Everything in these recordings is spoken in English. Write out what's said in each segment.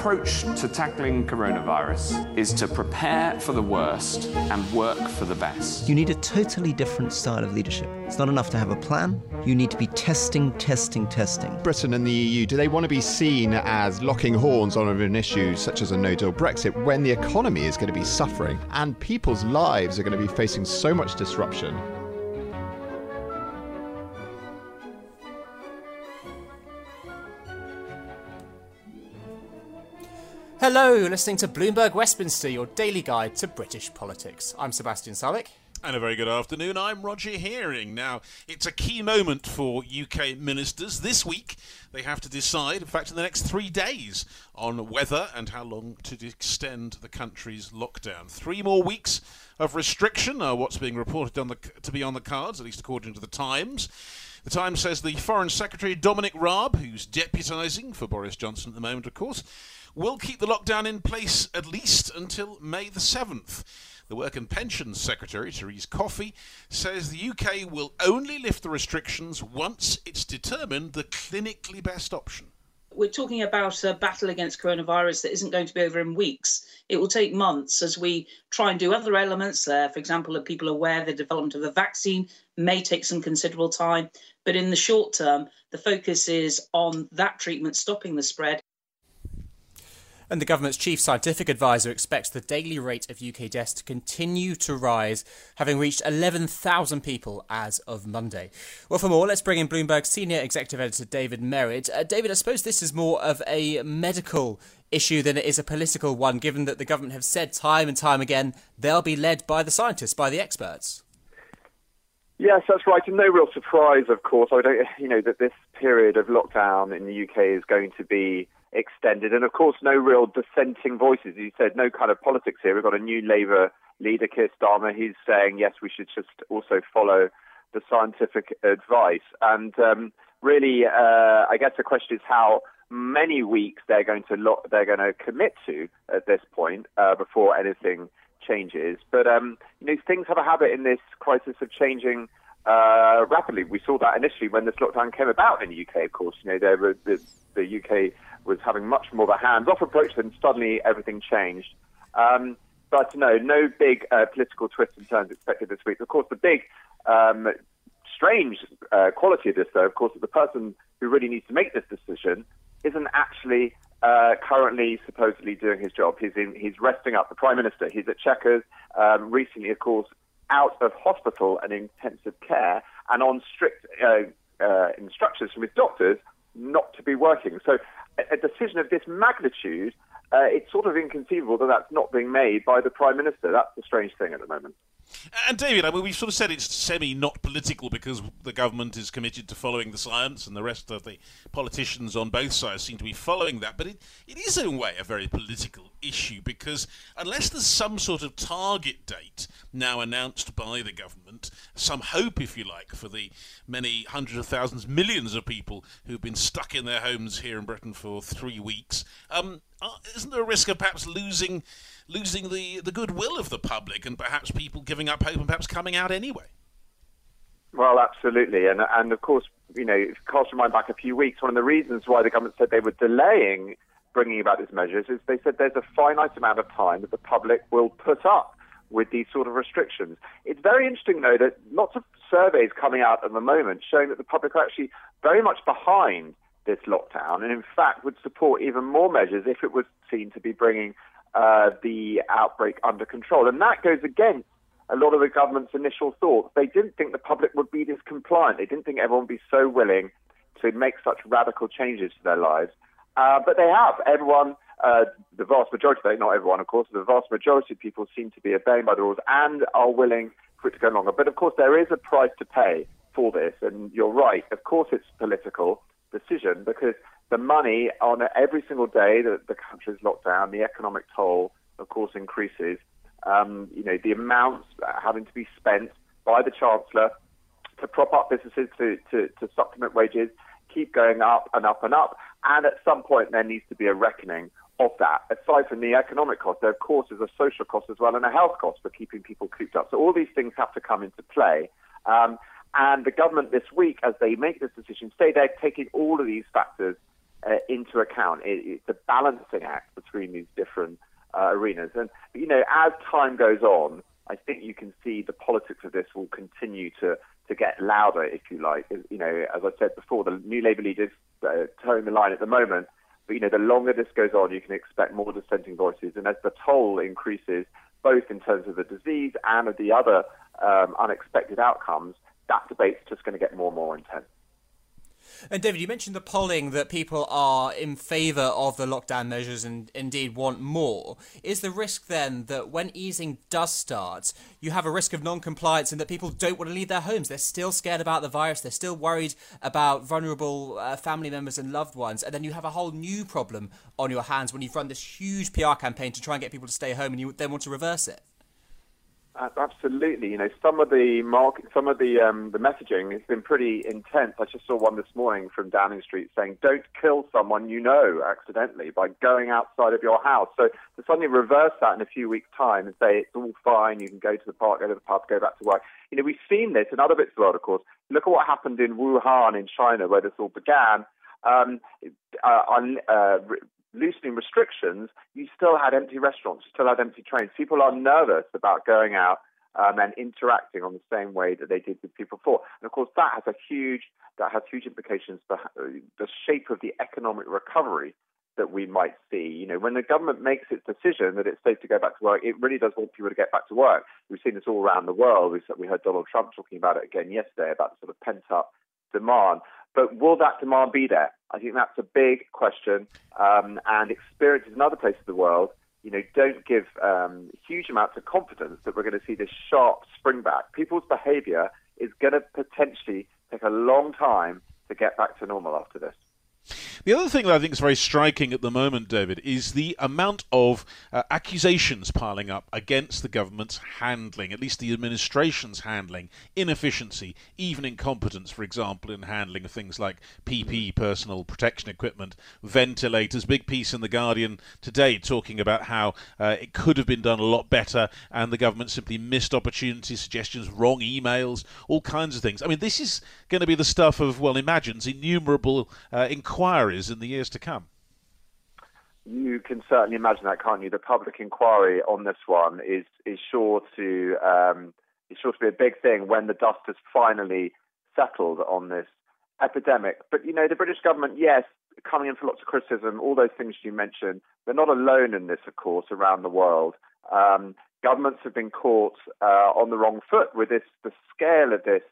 approach to tackling coronavirus is to prepare for the worst and work for the best. You need a totally different style of leadership. It's not enough to have a plan. You need to be testing, testing, testing. Britain and the EU, do they want to be seen as locking horns on an issue such as a no deal Brexit when the economy is going to be suffering and people's lives are going to be facing so much disruption? Hello, listening to Bloomberg Westminster, your daily guide to British politics. I'm Sebastian Salek. And a very good afternoon. I'm Roger Hearing. Now, it's a key moment for UK ministers. This week, they have to decide, in fact, in the next three days, on whether and how long to extend the country's lockdown. Three more weeks of restriction are what's being reported on the, to be on the cards, at least according to the Times. The Times says the Foreign Secretary Dominic Raab, who's deputising for Boris Johnson at the moment, of course, will keep the lockdown in place at least until May the 7th. The Work and Pensions Secretary, Therese Coffey, says the UK will only lift the restrictions once it's determined the clinically best option. We're talking about a battle against coronavirus that isn't going to be over in weeks. It will take months as we try and do other elements. Uh, for example, are people aware the development of a vaccine may take some considerable time. But in the short term, the focus is on that treatment stopping the spread and the government's chief scientific advisor expects the daily rate of UK deaths to continue to rise, having reached 11,000 people as of Monday. Well, for more, let's bring in Bloomberg senior executive editor David Merritt. Uh, David, I suppose this is more of a medical issue than it is a political one, given that the government have said time and time again they'll be led by the scientists, by the experts. Yes, that's right, and no real surprise, of course. I don't, you know, that this period of lockdown in the UK is going to be extended. And of course, no real dissenting voices. You said no kind of politics here. We've got a new Labour leader, Keir Starmer. He's saying, yes, we should just also follow the scientific advice. And um, really, uh, I guess the question is how many weeks they're going to lo- they're going to commit to at this point uh, before anything changes. But um, you know, things have a habit in this crisis of changing uh, rapidly. We saw that initially when this lockdown came about in the UK. Of course, you know, there were the, the UK was having much more of a hands-off approach, and suddenly everything changed. Um, but no, no big uh, political twists and turns expected this week. Of course, the big um, strange uh, quality of this, though, of course, is the person who really needs to make this decision isn't actually uh, currently supposedly doing his job. He's in, he's resting up. The prime minister. He's at Chequers. Um, recently, of course, out of hospital and intensive care, and on strict uh, uh, instructions from his doctors not to be working. So a decision of this magnitude, uh, it's sort of inconceivable that that's not being made by the Prime Minister. That's the strange thing at the moment. And David, I mean, we've sort of said it's semi not political because the government is committed to following the science, and the rest of the politicians on both sides seem to be following that. But it, it is, in a way, a very political issue because unless there's some sort of target date now announced by the government, some hope, if you like, for the many hundreds of thousands, millions of people who've been stuck in their homes here in Britain for three weeks, um, Uh, isn't there a risk of perhaps losing? losing the, the goodwill of the public and perhaps people giving up hope and perhaps coming out anyway. Well, absolutely. And, and of course, you know, cast your mind back a few weeks, one of the reasons why the government said they were delaying bringing about these measures is they said there's a finite amount of time that the public will put up with these sort of restrictions. It's very interesting, though, that lots of surveys coming out at the moment showing that the public are actually very much behind this lockdown and, in fact, would support even more measures if it was seen to be bringing uh, the outbreak under control. And that goes against a lot of the government's initial thoughts. They didn't think the public would be this compliant. They didn't think everyone would be so willing to make such radical changes to their lives. Uh, but they have. Everyone, uh, the vast majority, not everyone, of course, the vast majority of people seem to be obeying by the rules and are willing for it to go longer. But of course, there is a price to pay for this. And you're right. Of course, it's political. Decision because the money on every single day that the country is locked down, the economic toll, of course, increases. Um, you know, the amounts having to be spent by the Chancellor to prop up businesses, to, to, to supplement wages, keep going up and up and up. And at some point, there needs to be a reckoning of that. Aside from the economic cost, there, of course, is a social cost as well and a health cost for keeping people cooped up. So all these things have to come into play. Um, and the government this week, as they make this decision, say they're taking all of these factors uh, into account. It, it's a balancing act between these different uh, arenas. And, you know, as time goes on, I think you can see the politics of this will continue to, to get louder, if you like. You know, as I said before, the new Labour leaders uh, towing the line at the moment. But, you know, the longer this goes on, you can expect more dissenting voices. And as the toll increases, both in terms of the disease and of the other um, unexpected outcomes, that debate's just going to get more and more intense. And David, you mentioned the polling that people are in favour of the lockdown measures and indeed want more. Is the risk then that when easing does start, you have a risk of non compliance and that people don't want to leave their homes? They're still scared about the virus, they're still worried about vulnerable uh, family members and loved ones, and then you have a whole new problem on your hands when you've run this huge PR campaign to try and get people to stay home and you then want to reverse it? Absolutely, you know, some of the market, some of the um, the messaging has been pretty intense. I just saw one this morning from Downing Street saying, "Don't kill someone you know accidentally by going outside of your house." So to suddenly reverse that in a few weeks' time and say it's all fine, you can go to the park, go to the pub, go back to work. You know, we've seen this in other bits of the world, of course. Look at what happened in Wuhan, in China, where this all began. Um, uh, uh, loosening restrictions, you still had empty restaurants, you still had empty trains. People are nervous about going out um, and interacting on the same way that they did with people before. And of course, that has a huge that has huge implications for the shape of the economic recovery that we might see. You know, when the government makes its decision that it's safe to go back to work, it really does want people to get back to work. We've seen this all around the world. We heard Donald Trump talking about it again yesterday about the sort of pent up demand. But will that demand be there? I think that's a big question. Um, and experiences in other places of the world, you know, don't give um, huge amounts of confidence that we're going to see this sharp spring back. People's behavior is going to potentially take a long time to get back to normal after this. The other thing that I think is very striking at the moment, David, is the amount of uh, accusations piling up against the government's handling, at least the administration's handling, inefficiency, even incompetence, for example, in handling things like PPE, personal protection equipment, ventilators. Big piece in The Guardian today talking about how uh, it could have been done a lot better and the government simply missed opportunities, suggestions, wrong emails, all kinds of things. I mean, this is going to be the stuff of, well, imagines innumerable uh, inquiries in the years to come. You can certainly imagine that, can't you? The public inquiry on this one is is sure to um, is sure to be a big thing when the dust has finally settled on this epidemic. But you know, the British government, yes, coming in for lots of criticism, all those things you mentioned, they're not alone in this, of course, around the world. Um, governments have been caught uh, on the wrong foot with this, the scale of this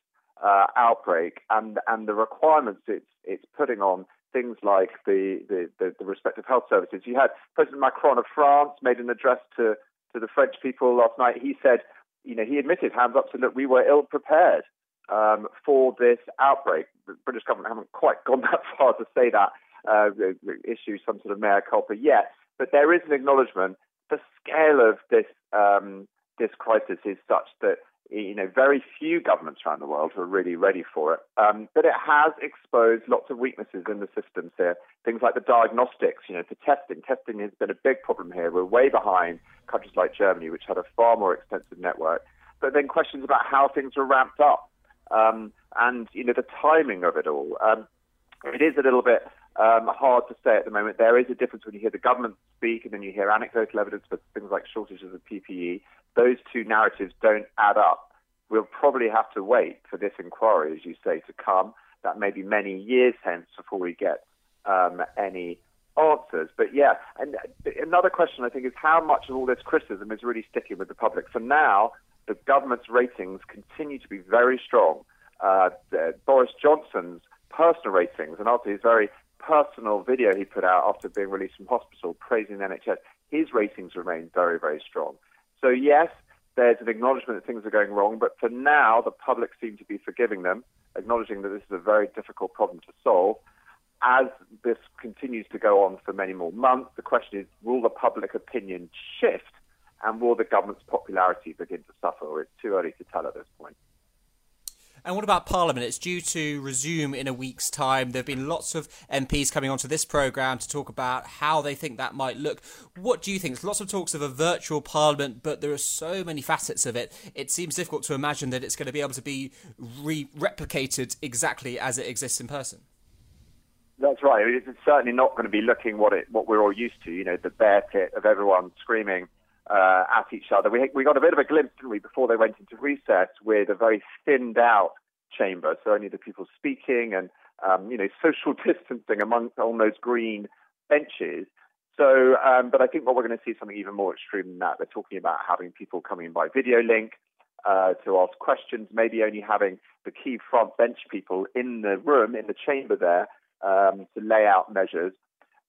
uh, outbreak and and the requirements it's it's putting on things like the, the, the, the, respective health services. You had President Macron of France made an address to, to the French people last night. He said, you know, he admitted, hands up, to that we were ill prepared um, for this outbreak. The British government haven't quite gone that far to say that, uh, issue some sort of mea culpa yet, but there is an acknowledgement. The scale of this um, this crisis is such that you know, very few governments around the world are really ready for it. Um, but it has exposed lots of weaknesses in the systems here. Things like the diagnostics, you know, for testing. Testing has been a big problem here. We're way behind countries like Germany, which had a far more extensive network. But then questions about how things are ramped up um, and, you know, the timing of it all. Um, it is a little bit um, hard to say at the moment. There is a difference when you hear the government speak and then you hear anecdotal evidence for things like shortages of PPE those two narratives don't add up. We'll probably have to wait for this inquiry, as you say, to come. That may be many years hence before we get um, any answers. But yeah, and another question I think is how much of all this criticism is really sticking with the public. For now, the government's ratings continue to be very strong. Uh, Boris Johnson's personal ratings, and also his very personal video he put out after being released from hospital praising the NHS, his ratings remain very, very strong. So, yes, there's an acknowledgement that things are going wrong, but for now, the public seem to be forgiving them, acknowledging that this is a very difficult problem to solve. as this continues to go on for many more months, the question is will the public opinion shift and will the government's popularity begin to suffer? It's too early to tell at this point. And what about Parliament? It's due to resume in a week's time. There have been lots of MPs coming onto this programme to talk about how they think that might look. What do you think? There's lots of talks of a virtual Parliament, but there are so many facets of it. It seems difficult to imagine that it's going to be able to be re- replicated exactly as it exists in person. That's right. It's certainly not going to be looking what it what we're all used to. You know, the bear pit of everyone screaming uh, at each other. We we got a bit of a glimpse, didn't we, before they went into recess with a very thinned out chamber, so only the people speaking and um, you know social distancing amongst on those green benches. So, um, but I think what we're going to see is something even more extreme than that. They're talking about having people coming by video link uh, to ask questions, maybe only having the key front bench people in the room, in the chamber there, um, to lay out measures.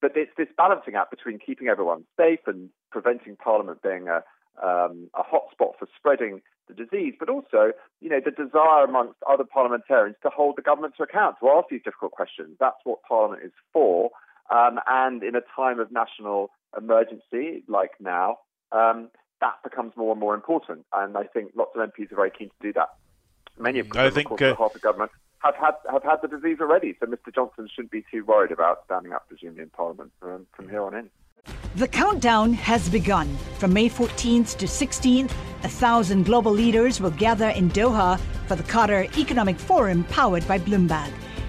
But it's this balancing act between keeping everyone safe and preventing Parliament being a, um, a hotspot for spreading the disease, but also, you know, the desire amongst other parliamentarians to hold the government to account, to ask these difficult questions. That's what Parliament is for. Um, and in a time of national emergency like now, um, that becomes more and more important. And I think lots of MPs are very keen to do that. Many of them, I think, of course, uh, the government have had have had the disease already. So Mr. Johnson shouldn't be too worried about standing up, presumably in Parliament from, from here on in. The countdown has begun. From May 14th to 16th, a thousand global leaders will gather in Doha for the Qatar Economic Forum powered by Bloomberg.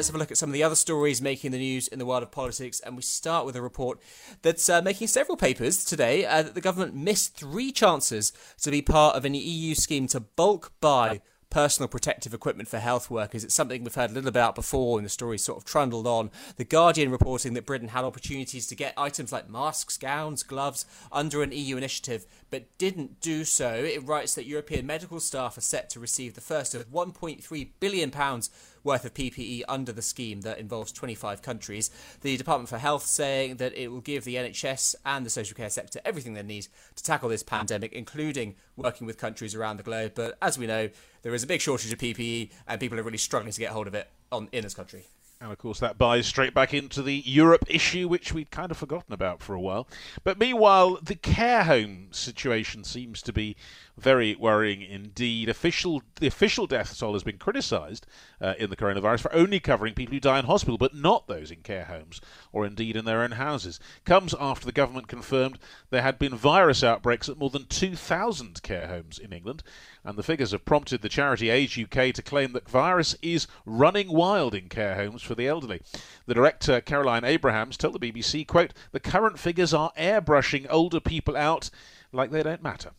Let's have a look at some of the other stories making the news in the world of politics, and we start with a report that's uh, making several papers today uh, that the government missed three chances to be part of an EU scheme to bulk buy personal protective equipment for health workers. It's something we've heard a little about before, and the story sort of trundled on. The Guardian reporting that Britain had opportunities to get items like masks, gowns, gloves under an EU initiative, but didn't do so. It writes that European medical staff are set to receive the first of 1.3 billion pounds worth of PPE under the scheme that involves 25 countries. The Department for Health saying that it will give the NHS and the social care sector everything they need to tackle this pandemic, including working with countries around the globe. But as we know, there is a big shortage of PPE, and people are really struggling to get hold of it on, in this country. And of course, that buys straight back into the Europe issue, which we'd kind of forgotten about for a while. But meanwhile, the care home situation seems to be very worrying indeed. Official the official death toll has been criticised uh, in the coronavirus for only covering people who die in hospital, but not those in care homes or indeed in their own houses. Comes after the government confirmed there had been virus outbreaks at more than 2,000 care homes in England, and the figures have prompted the charity Age UK to claim that virus is running wild in care homes for the elderly. The director Caroline Abrahams told the BBC, "quote The current figures are airbrushing older people out like they don't matter."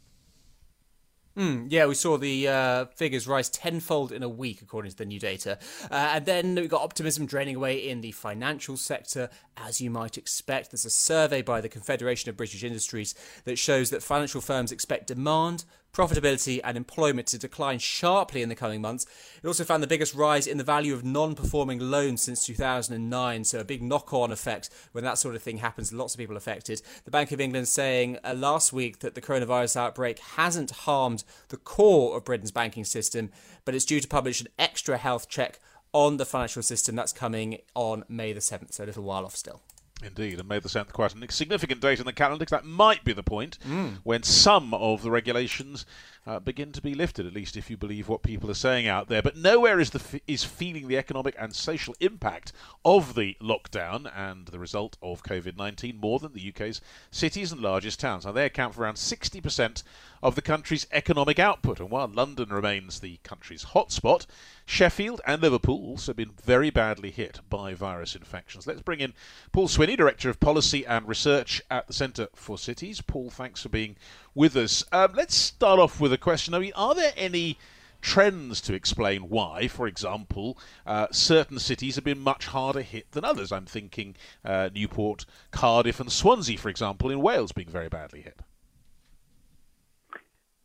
Mm, yeah, we saw the uh, figures rise tenfold in a week, according to the new data. Uh, and then we got optimism draining away in the financial sector, as you might expect. There's a survey by the Confederation of British Industries that shows that financial firms expect demand profitability and employment to decline sharply in the coming months. It also found the biggest rise in the value of non performing loans since 2009, so a big knock on effect when that sort of thing happens, lots of people affected. The Bank of England saying uh, last week that the coronavirus outbreak hasn't harmed the core of Britain's banking system, but it's due to publish an extra health check on the financial system that's coming on May the 7th, so a little while off still. Indeed, and May the 7th quite a significant date in the calendar because that might be the point mm. when some of the regulations uh, begin to be lifted, at least if you believe what people are saying out there. But nowhere is, the is feeling the economic and social impact of the lockdown and the result of COVID 19 more than the UK's cities and largest towns. Now, they account for around 60% of the country's economic output. And while London remains the country's hotspot, Sheffield and Liverpool also been very badly hit by virus infections. Let's bring in Paul Swinney, Director of Policy and Research at the Centre for Cities. Paul, thanks for being with us. Um, let's start off with a question. I mean, are there any trends to explain why, for example, uh, certain cities have been much harder hit than others? I'm thinking uh, Newport, Cardiff, and Swansea, for example, in Wales being very badly hit.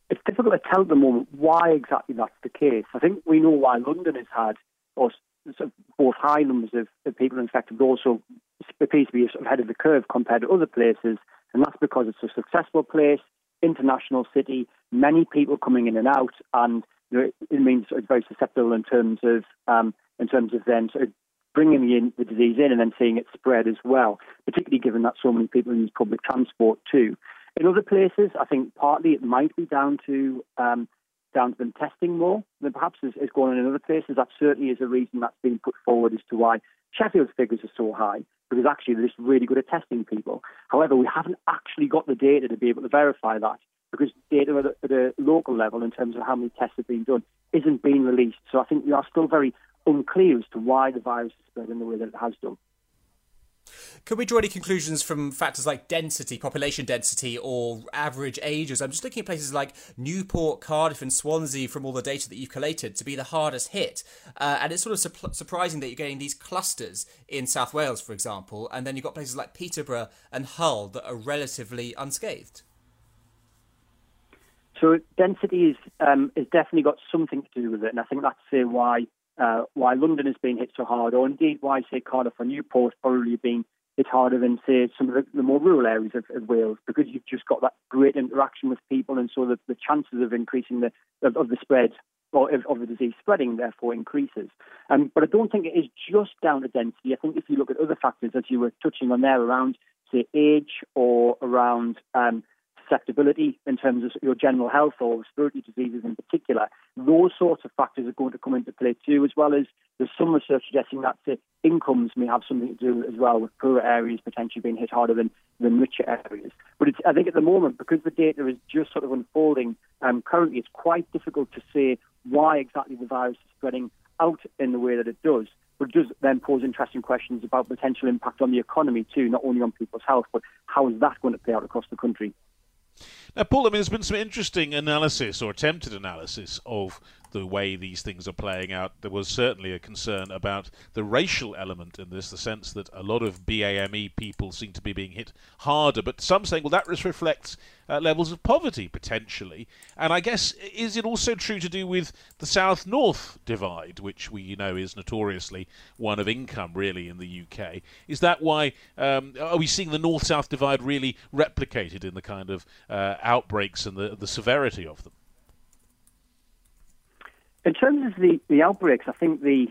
It's difficult to tell at the moment why exactly that's the case. I think we know why London has had or sort of both high numbers of, of people infected, but also appears to be sort of ahead of the curve compared to other places, and that's because it's a successful place, international city, many people coming in and out, and you know, it means it's very susceptible in terms of um, in terms of then sort of bringing the, the disease in and then seeing it spread as well, particularly given that so many people use public transport too. In other places, I think partly it might be down to um, down to them testing more than perhaps is, is going on in other places. That certainly is a reason that's been put forward as to why Sheffield's figures are so high, because actually they're just really good at testing people. However, we haven't actually got the data to be able to verify that, because data at a, local level in terms of how many tests have been done isn't being released. So I think we are still very unclear as to why the virus has spread in the way that it has done. Can we draw any conclusions from factors like density, population density, or average ages? I'm just looking at places like Newport, Cardiff, and Swansea from all the data that you've collated to be the hardest hit. Uh, and it's sort of su- surprising that you're getting these clusters in South Wales, for example, and then you've got places like Peterborough and Hull that are relatively unscathed. So density is um, is definitely got something to do with it, and I think that's why uh, why London has been hit so hard, or indeed why, say, Cardiff or Newport has probably been hit harder than, say, some of the, the more rural areas of, of, Wales, because you've just got that great interaction with people, and so the, the chances of increasing the of, of the spread or of, of, the disease spreading therefore increases. Um, but I don't think it is just down to density. I think if you look at other factors, as you were touching on there, around say age or around um, susceptibility in terms of your general health or respiratory diseases in particular, those sorts of factors are going to come into play too, as well as there's some research suggesting that uh, incomes may have something to do as well with poorer areas potentially being hit harder than, than richer areas. But I think at the moment, because the data is just sort of unfolding um, currently, it's quite difficult to say why exactly the virus is spreading out in the way that it does. But it does then pose interesting questions about potential impact on the economy too, not only on people's health, but how is that going to play out across the country? Now, Paul, I mean, there's been some interesting analysis or attempted analysis of the way these things are playing out. There was certainly a concern about the racial element in this, the sense that a lot of BAME people seem to be being hit harder. But some saying, well, that reflects uh, levels of poverty potentially. And I guess, is it also true to do with the south north divide, which we know is notoriously one of income really in the UK? Is that why um, are we seeing the north south divide really replicated in the kind of uh, outbreaks and the, the severity of them? In terms of the, the outbreaks, I think the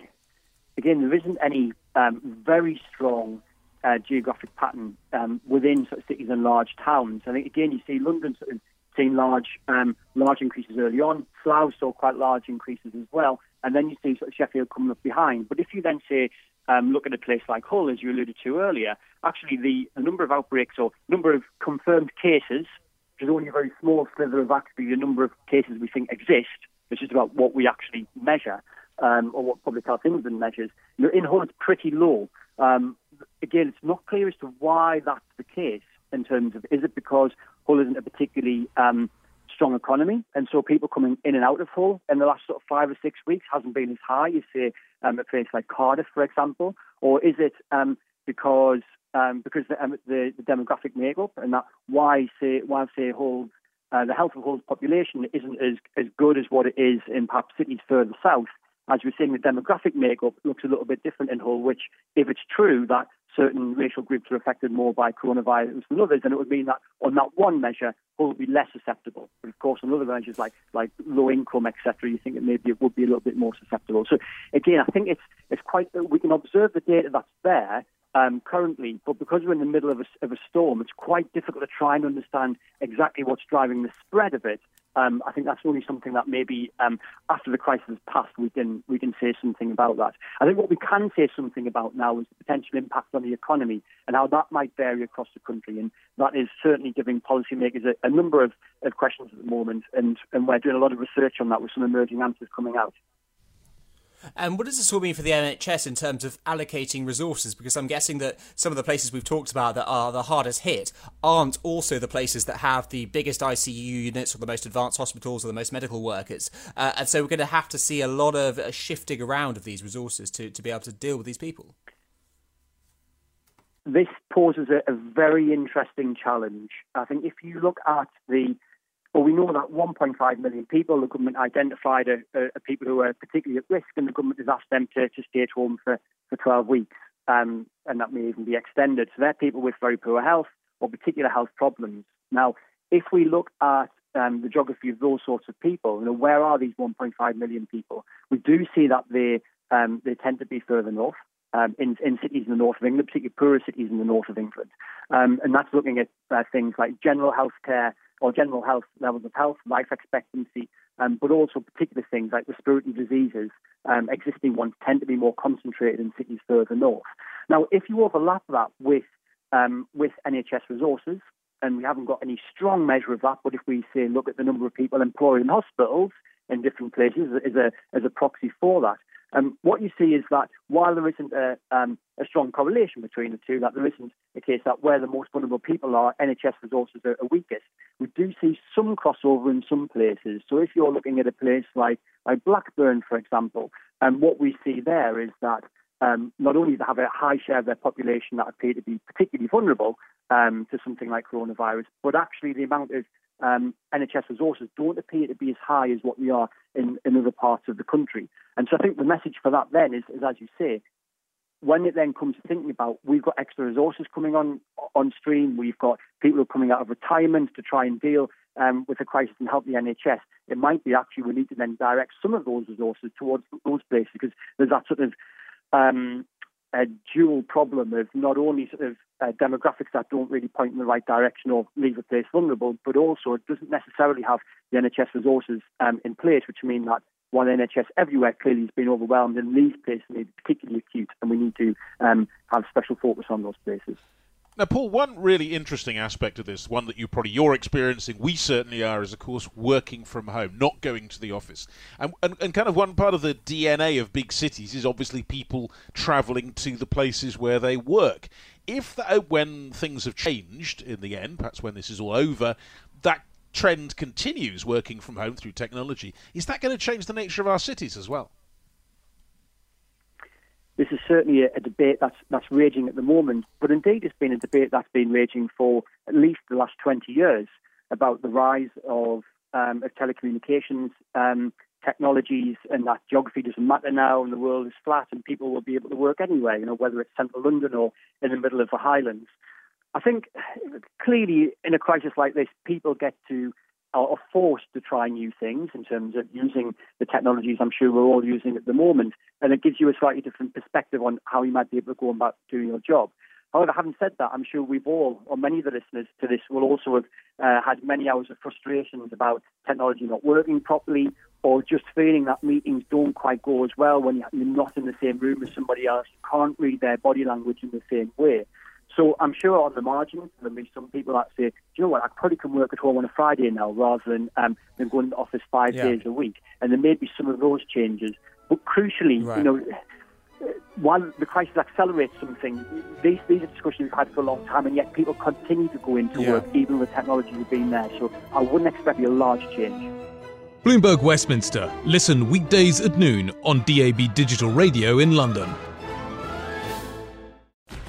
again there isn't any um, very strong uh, geographic pattern um, within sort of cities and large towns. I think again you see London sort of seeing large um, large increases early on. Slough saw quite large increases as well, and then you see sort of Sheffield coming up behind. But if you then say um, look at a place like Hull, as you alluded to earlier, actually the, the number of outbreaks or number of confirmed cases, which is only a very small sliver of actually the number of cases we think exist, it's just about what we actually measure um, or what Public Health England measures. You know, in Hull, it's pretty low. Um, again, it's not clear as to why that's the case in terms of is it because Hull isn't a particularly um, strong economy, and so people coming in and out of Hull in the last sort of five or six weeks hasn't been as high as say um, a place like Cardiff, for example, or is it um, because um, because the, um, the, the, demographic makeup and that why say why say Hull uh, the health of Hull's population isn't as, as good as what it is in perhaps cities further south. As we're seeing, the demographic makeup looks a little bit different in Hull, which, if it's true that certain racial groups are affected more by coronavirus than others, then it would mean that on that one measure, Hull would be less susceptible. But of course, on other measures like like low income, etc., you think that maybe it would be a little bit more susceptible. So again, I think it's it's quite we can observe the data that's there, um, currently, but because we're in the middle of a, of a, storm, it's quite difficult to try and understand exactly what's driving the spread of it. Um, I think that's only something that maybe um, after the crisis has passed, we can we can say something about that. I think what we can say something about now is the potential impact on the economy and how that might vary across the country, and that is certainly giving policymakers a, a number of, of questions at the moment, and, and we're doing a lot of research on that with some emerging answers coming out. And what does this all mean for the NHS in terms of allocating resources? Because I'm guessing that some of the places we've talked about that are the hardest hit aren't also the places that have the biggest ICU units or the most advanced hospitals or the most medical workers. Uh, and so we're going to have to see a lot of uh, shifting around of these resources to, to be able to deal with these people. This poses a, a very interesting challenge. I think if you look at the But we know that 1.5 million people, the government identified are, are, are people who are particularly at risk, and the government has asked them to, to stay at home for, for 12 weeks, um, and that may even be extended. So they're people with very poor health or particular health problems. Now, if we look at um, the geography of those sorts of people, you know, where are these 1.5 million people? We do see that they um, they tend to be further north. Um, in, in cities in the north of England, particularly poorer cities in the north of England. Um, and that's looking at uh, things like general health care or general health levels of health, life expectancy, um, but also particular things like respiratory diseases. Um, existing ones tend to be more concentrated in cities further north. Now, if you overlap that with um, with NHS resources, and we haven't got any strong measure of that, but if we say look at the number of people employed in hospitals in different places as a as a proxy for that, um, what you see is that while there isn't a, um, a, strong correlation between the two, that there isn't a case that where the most vulnerable people are, NHS resources are, are weakest, we do see some crossover in some places. So if you're looking at a place like, like Blackburn, for example, um, what we see there is that um, not only do they have a high share of their population that appear to be particularly vulnerable um, to something like coronavirus, but actually the amount of um, NHS resources don't appear to be as high as what we are in, in other parts of the country. And so I think the message for that then is, is, as you say, when it then comes to thinking about we've got extra resources coming on on stream, we've got people coming out of retirement to try and deal um, with the crisis and help the NHS. It might be actually we need to then direct some of those resources towards those places because there's that sort of um, a dual problem of not only sort of uh, demographics that don't really point in the right direction or leave a place vulnerable, but also it doesn't necessarily have the NHS resources um, in place, which mean that while NHS everywhere clearly has been overwhelmed, in these places may be particularly acute, and we need to um, have special focus on those places. Now, Paul, one really interesting aspect of this, one that you probably you're experiencing, we certainly are, is of course working from home, not going to the office, and, and and kind of one part of the DNA of big cities is obviously people travelling to the places where they work. If that, uh, when things have changed in the end, perhaps when this is all over, that trend continues working from home through technology, is that going to change the nature of our cities as well? This is certainly a, a, debate that's that's raging at the moment, but indeed it's been a debate that's been raging for at least the last 20 years about the rise of, um, of telecommunications um, technologies and that geography doesn't matter now and the world is flat and people will be able to work anywhere, you know, whether it's central London or in the middle of the Highlands. I think clearly in a crisis like this, people get to are forced to try new things in terms of using the technologies I'm sure we're all using at the moment. And it gives you a slightly different perspective on how you might be able to go about doing your job. However, having said that, I'm sure we've all, or many of the listeners to this, will also have uh, had many hours of frustrations about technology not working properly or just feeling that meetings don't quite go as well when you're not in the same room as somebody else. You can't read their body language in the same way. So I'm sure on the margin, there'll be some people that say, do you know what, I probably can work at home on a Friday now rather than, um, than going to the office five yeah. days a week. And there may be some of those changes. But crucially, right. you know, while the crisis accelerates something, these, these are discussions we've had for a long time, and yet people continue to go into yeah. work even with technology being there. So I wouldn't expect a large change. Bloomberg Westminster. Listen weekdays at noon on DAB Digital Radio in London.